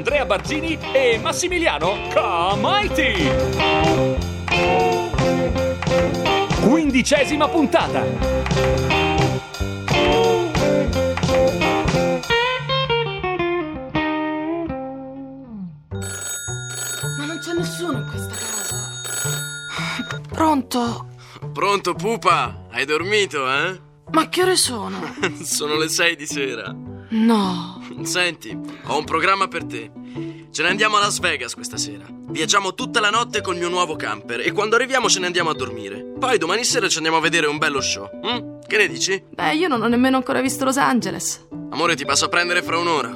Andrea Barzini e Massimiliano Comaiti. Quindicesima puntata. Ma non c'è nessuno in questa casa. Pronto? Pronto, pupa? Hai dormito, eh? Ma che ore sono? Sono le sei di sera. No. Senti, ho un programma per te. Ce ne andiamo a Las Vegas questa sera. Viaggiamo tutta la notte col mio nuovo camper e quando arriviamo ce ne andiamo a dormire. Poi domani sera ci andiamo a vedere un bello show. hm? Che ne dici? Beh, io non ho nemmeno ancora visto Los Angeles. Amore, ti passo a prendere fra un'ora.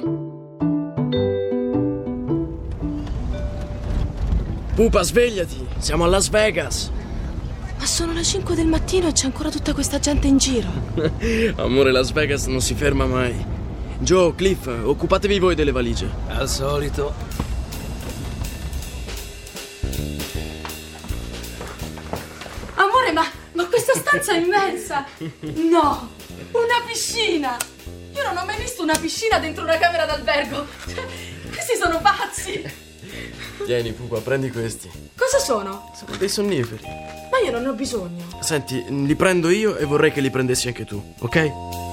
Pupa, svegliati. Siamo a Las Vegas. Ma sono le 5 del mattino e c'è ancora tutta questa gente in giro. Amore, Las Vegas non si ferma mai. Joe, Cliff, occupatevi voi delle valigie. Al solito. Amore, ma, ma questa stanza è immensa! No! Una piscina! Io non ho mai visto una piscina dentro una camera d'albergo! Questi sono pazzi! Tieni, pupa, prendi questi. Cosa sono? Sono dei sonniferi. Ma io non ne ho bisogno. Senti, li prendo io e vorrei che li prendessi anche tu, ok?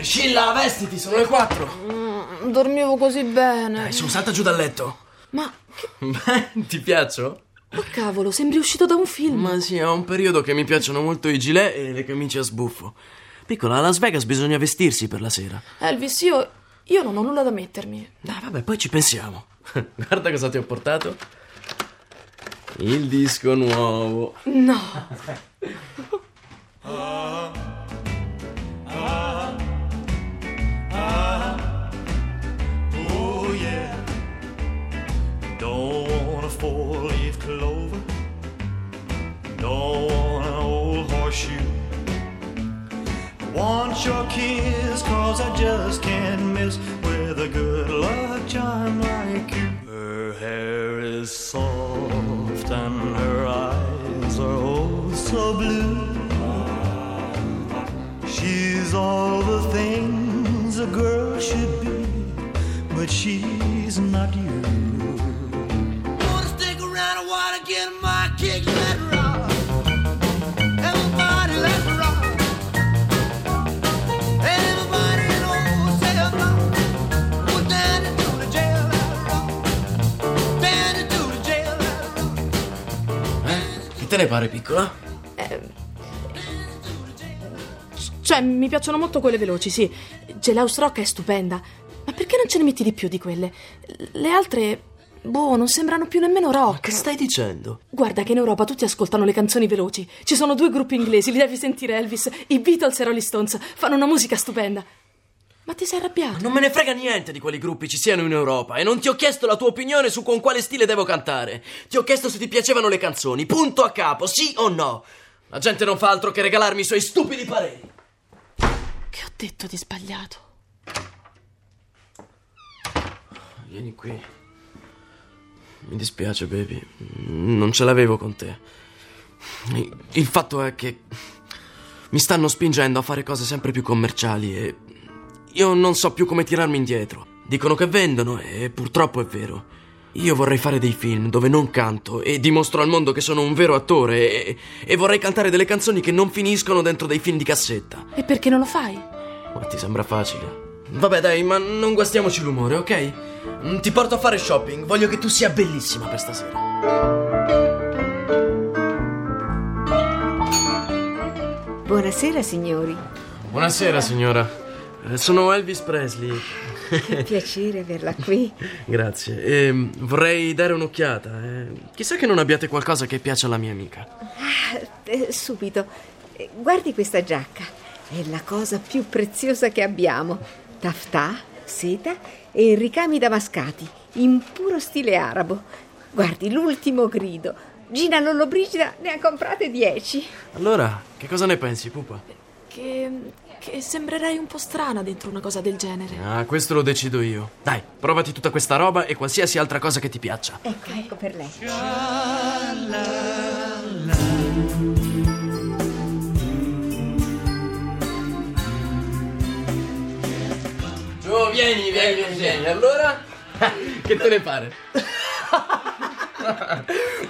Priscilla, vestiti, sono le quattro. Mm, dormivo così bene. Dai, su, salta giù dal letto. Ma, che- Beh, ti piaccio? oh cavolo, sembri uscito da un film. Ma sì, ho un periodo che mi piacciono molto i gilet e le camicie a sbuffo. Piccola, a Las Vegas bisogna vestirsi per la sera. Elvis, io, io non ho nulla da mettermi. Dai, vabbè, poi ci pensiamo. Guarda cosa ti ho portato. Il disco nuovo. No. Oh Don't want a four-leaf clover. Don't want an old horseshoe. Want your kiss, cause I just can't miss with a good luck charm like you. Her hair is soft and her eyes are oh so blue. She's all the things a girl should be, but she's not you. Te ne pare, piccola? Cioè, mi piacciono molto quelle veloci, sì. Jailhouse Rock è stupenda. Ma perché non ce ne metti di più di quelle? Le altre, boh, non sembrano più nemmeno rock. Che stai dicendo? Guarda che in Europa tutti ascoltano le canzoni veloci. Ci sono due gruppi inglesi, li devi sentire Elvis. I Beatles e Rolling Stones fanno una musica stupenda. Ma ti sei arrabbiato? Non me ne frega niente di quali gruppi ci siano in Europa e non ti ho chiesto la tua opinione su con quale stile devo cantare. Ti ho chiesto se ti piacevano le canzoni, punto a capo, sì o no. La gente non fa altro che regalarmi i suoi stupidi pareri. Che ho detto di sbagliato? Vieni qui. Mi dispiace, baby. Non ce l'avevo con te. Il fatto è che mi stanno spingendo a fare cose sempre più commerciali e io non so più come tirarmi indietro. Dicono che vendono e purtroppo è vero. Io vorrei fare dei film dove non canto e dimostro al mondo che sono un vero attore e, e vorrei cantare delle canzoni che non finiscono dentro dei film di cassetta. E perché non lo fai? Ma ti sembra facile? Vabbè, dai, ma non guastiamoci l'umore, ok? Mm, Ti porto a fare shopping. Voglio che tu sia bellissima per stasera. Buonasera signori, Buonasera, signora. Eh, Sono Elvis Presley. che piacere averla qui. Grazie. E vorrei dare un'occhiata. eh. Chissà che non abbiate qualcosa che piace alla mia amica. Ah, eh, subito, guardi questa giacca, è la cosa più preziosa che abbiamo. Taftà, seta e ricami damascati, in puro stile arabo. Guardi l'ultimo grido. Gina Lollobrigida ne ha comprate dieci. Allora, che cosa ne pensi, pupa? Che, che sembrerei un po' strana dentro una cosa del genere. Ah, questo lo decido io. Dai, provati tutta questa roba e qualsiasi altra cosa che ti piaccia. Ecco, ecco per lei. Gio, vieni, vieni, vieni. Allora, che te ne pare?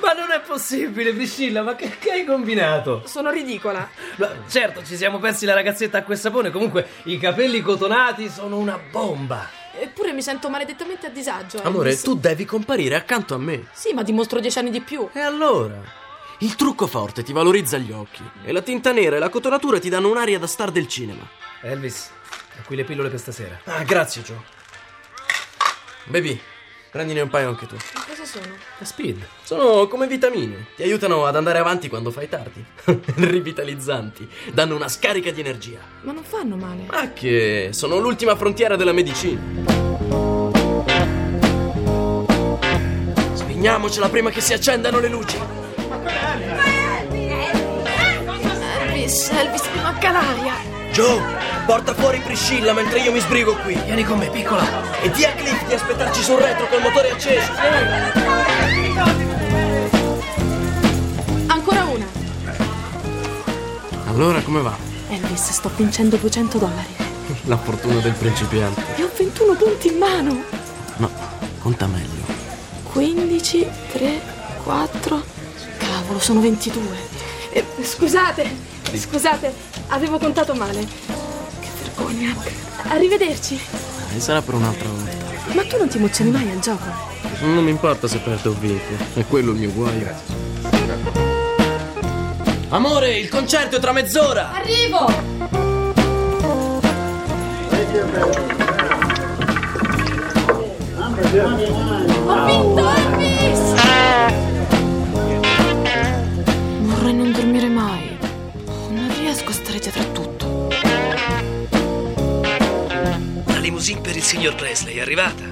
Ma non è possibile, Priscilla, ma che, che hai combinato? Sono ridicola. Ma certo, ci siamo persi la ragazzetta acqua e sapone, comunque i capelli cotonati sono una bomba. Eppure mi sento maledettamente a disagio. Amore, Elvis. tu devi comparire accanto a me. Sì, ma dimostro dieci anni di più. E allora? Il trucco forte ti valorizza gli occhi e la tinta nera e la cotonatura ti danno un'aria da star del cinema. Elvis, ho qui le pillole per stasera. Ah, grazie, Gio. Baby, prendine un paio anche tu. Ma cosa sono? La speed. Sono come vitamine, ti aiutano ad andare avanti quando fai tardi. Rivitalizzanti, danno una scarica di energia. Ma non fanno male. Ma che sono l'ultima frontiera della medicina. Spegniamocela prima che si accendano le luci. Elvis, Elvis, mi manca l'aria. Joe, porta fuori Priscilla mentre io mi sbrigo qui. Vieni con me, piccola. E di a Cliff di aspettarci sul retro col motore acceso. Ancora una. Allora come va? Elvis, sto vincendo 200 dollari. La fortuna del principiante. E ho 21 punti in mano. No, conta meglio. 15, 3, 4. Cavolo, sono 22. Eh, scusate, scusate, avevo contato male. Che vergogna. Arrivederci. E sarà per un'altra volta. Ma tu non ti emozioni mai al gioco? Non mi importa se perdo o vinco, è quello il mio guaio. Amore, il concerto è tra mezz'ora! Arrivo! Ho signor Presley è arrivata.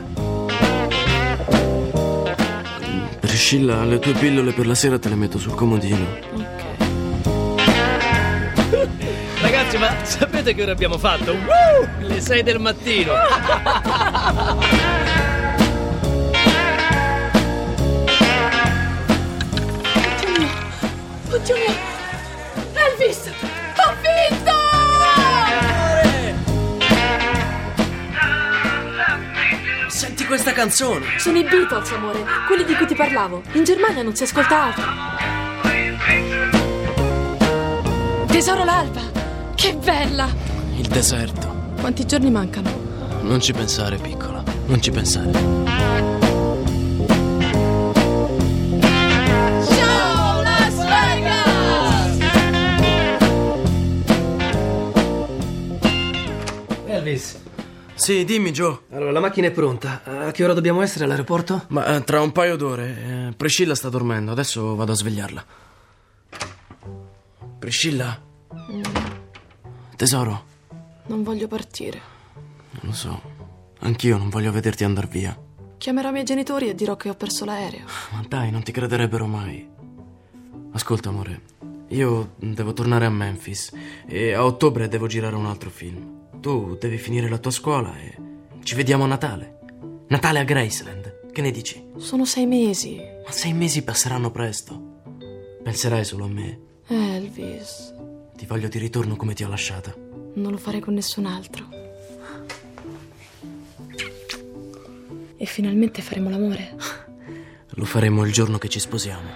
Priscilla, le tue pillole per la sera te le metto sul comodino. Ok. Ragazzi, ma sapete che ora abbiamo fatto? Woo! Le 6 del mattino. Oddio mio! Elvis! Ho vinto! Questa canzone! Sono i Beatles, amore, quelli di cui ti parlavo. In Germania non si ascolta altro. Tesoro l'alba! Che bella! Il deserto. Quanti giorni mancano? Non ci pensare, piccola. Non ci pensare. Ciao Las Vegas! Elvis, Sì, dimmi, Joe. allora la macchina è pronta. A che ora dobbiamo essere all'aeroporto? Ma eh, tra un paio d'ore. eh, Priscilla sta dormendo, adesso vado a svegliarla. Priscilla? Tesoro, Non voglio partire. lo so. Anch'io non voglio vederti andare via. Chiamerò i miei genitori e dirò che ho perso l'aereo. Ma dai, non ti crederebbero mai. Ascolta, amore. Io devo tornare a Memphis e a ottobre devo girare un altro film. Tu devi finire la tua scuola e ci vediamo a Natale. Natale a Graceland. Che ne dici? Sono sei mesi. Ma sei mesi passeranno presto. Penserai solo a me. Elvis, Ti voglio di ritorno come ti ho lasciata. non lo farei con nessun altro. E finalmente faremo l'amore. Lo faremo il giorno che ci sposiamo.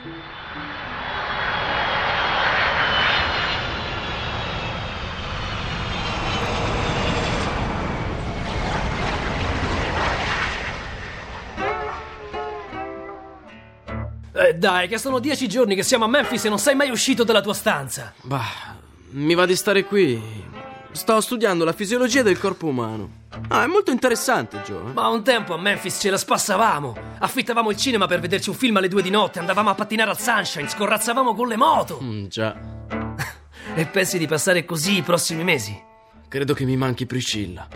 Dai, che sono dieci giorni che siamo a Memphis e non sei mai uscito dalla tua stanza. Bah, mi va di stare qui. Sto studiando la fisiologia del corpo umano. Ah, è molto interessante, Joe. Ma un tempo a Memphis ce la spassavamo. Affittavamo il cinema per vederci un film alle due di notte, andavamo a pattinare al Sunshine, scorrazzavamo con le moto. Mm, già. E pensi di passare così i prossimi mesi? Credo che mi manchi Priscilla.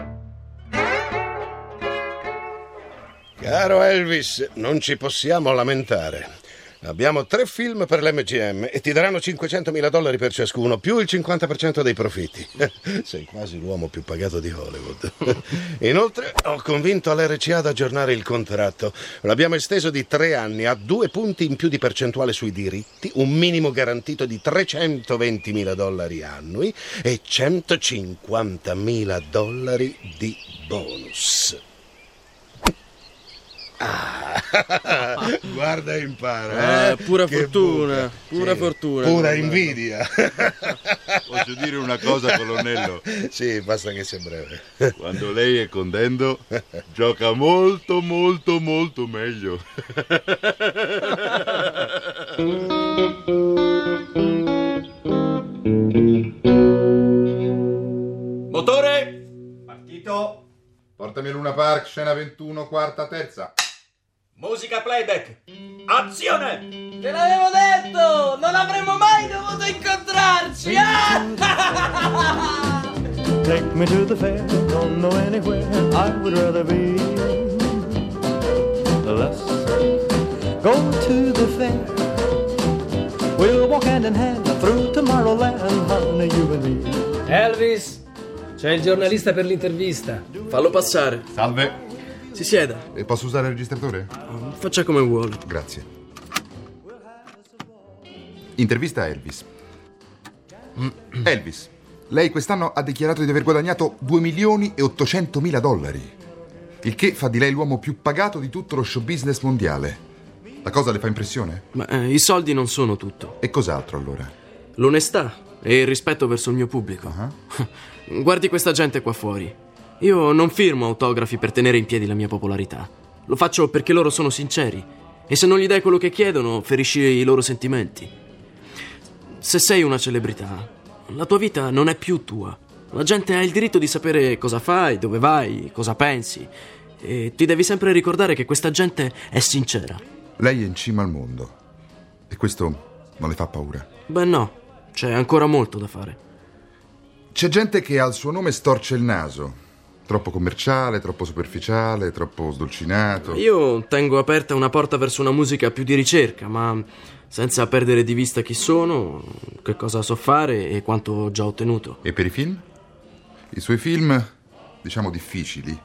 Caro Elvis, non ci possiamo lamentare. Abbiamo tre film per l'MGM e ti daranno 500.000 dollari per ciascuno, più il 50% dei profitti. Sei quasi l'uomo più pagato di Hollywood. Inoltre ho convinto l'RCA ad aggiornare il contratto. L'abbiamo esteso di tre anni a due punti in più di percentuale sui diritti, un minimo garantito di 320.000 dollari annui e 150.000 dollari di bonus. Ah, guarda e impara. Eh, pura Che fortuna, buca. pura fortuna. Pura invidia. Posso dire una cosa, colonnello? Sì, basta che sia breve. Quando lei è contento, gioca molto, molto, molto meglio. Motore! Partito. Portami Luna Park, scena 21, quarta, terza. Musica playback! Azione! Te l'avevo detto! Non avremmo mai dovuto incontrarci! ah! Take me to the fair, don't know anywhere I would rather be. Let's go to the fair. We'll walk hand in hand through Tomorrowland, honey, you and me. Elvis, c'è il giornalista per l'intervista. Fallo passare. Salve. Si sieda. E posso usare il registratore? Faccia come vuole. Grazie. Intervista a Elvis. Elvis, lei quest'anno ha dichiarato di aver guadagnato 2 milioni e 800 mila dollari. Il che fa di lei l'uomo più pagato di tutto lo show business mondiale. La cosa le fa impressione? Ma eh, i soldi non sono tutto. E cos'altro allora? L'onestà e il rispetto verso il mio pubblico. Guardi questa gente qua fuori. Io non firmo autografi per tenere in piedi la mia popolarità. Lo faccio perché loro sono sinceri. E se non gli dai quello che chiedono, ferisci i loro sentimenti. Se sei una celebrità, la tua vita non è più tua. La gente ha il diritto di sapere cosa fai, dove vai, cosa pensi. E ti devi sempre ricordare che questa gente è sincera. Lei è in cima al mondo. E questo non le fa paura? Beh no, c'è ancora molto da fare. C'è gente che al suo nome storce il naso. Troppo commerciale, troppo superficiale, troppo sdolcinato. Io tengo aperta una porta verso una musica più di ricerca, ma senza perdere di vista chi sono, che cosa so fare e quanto ho già ottenuto. E per i film? I suoi film, diciamo difficili,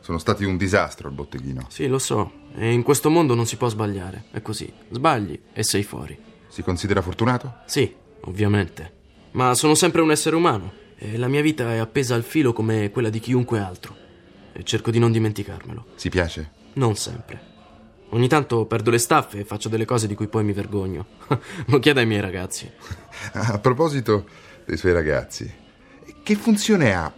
sono stati un disastro al botteghino. Sì, lo so, e in questo mondo non si può sbagliare, è così. Sbagli e sei fuori. Si considera fortunato? Sì, ovviamente. Ma sono sempre un essere umano e la mia vita è appesa al filo come quella di chiunque altro. E cerco di non dimenticarmelo. Si piace? Non sempre. Ogni tanto perdo le staffe e faccio delle cose di cui poi mi vergogno. Lo chiedo ai miei ragazzi. A proposito dei suoi ragazzi, che funzione ha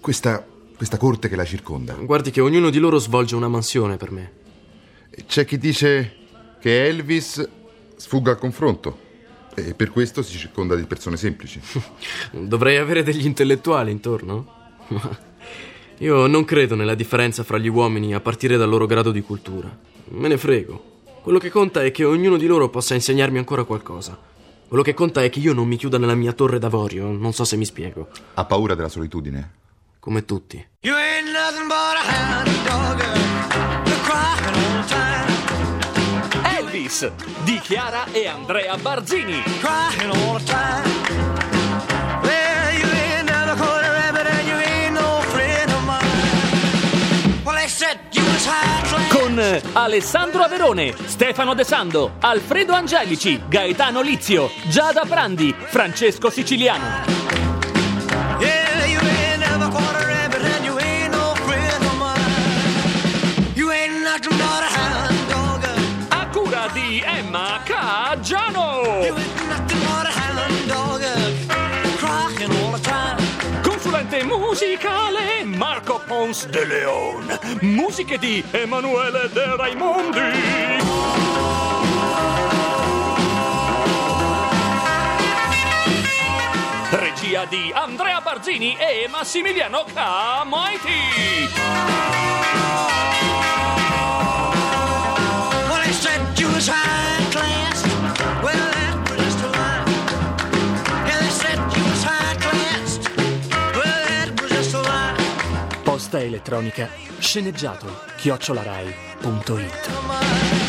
questa, questa corte che la circonda? Guardi che ognuno di loro svolge una mansione per me. C'è chi dice che Elvis sfugga al confronto e per questo si circonda di persone semplici. Dovrei avere degli intellettuali intorno? Ma io non credo nella differenza fra gli uomini a partire dal loro grado di cultura. Me ne frego. Quello che conta è che ognuno di loro possa insegnarmi ancora qualcosa. Quello che conta è che io non mi chiuda nella mia torre d'avorio, non so se mi spiego. Ha paura della solitudine? Come tutti. You ain't nothing but a hound dog, they said you was high class. Con Alessandro Averone, Stefano De Sando, Alfredo Angelici, Gaetano Lizio, Giada Brandi, Francesco Siciliano. All the time. Consulente musicale Marco Pons de Leon. Musiche di Emanuele De Raimondi. Regia di Andrea Barzini e Massimiliano Camaiti. Elettronica sceneggiato chiocciolarai.it.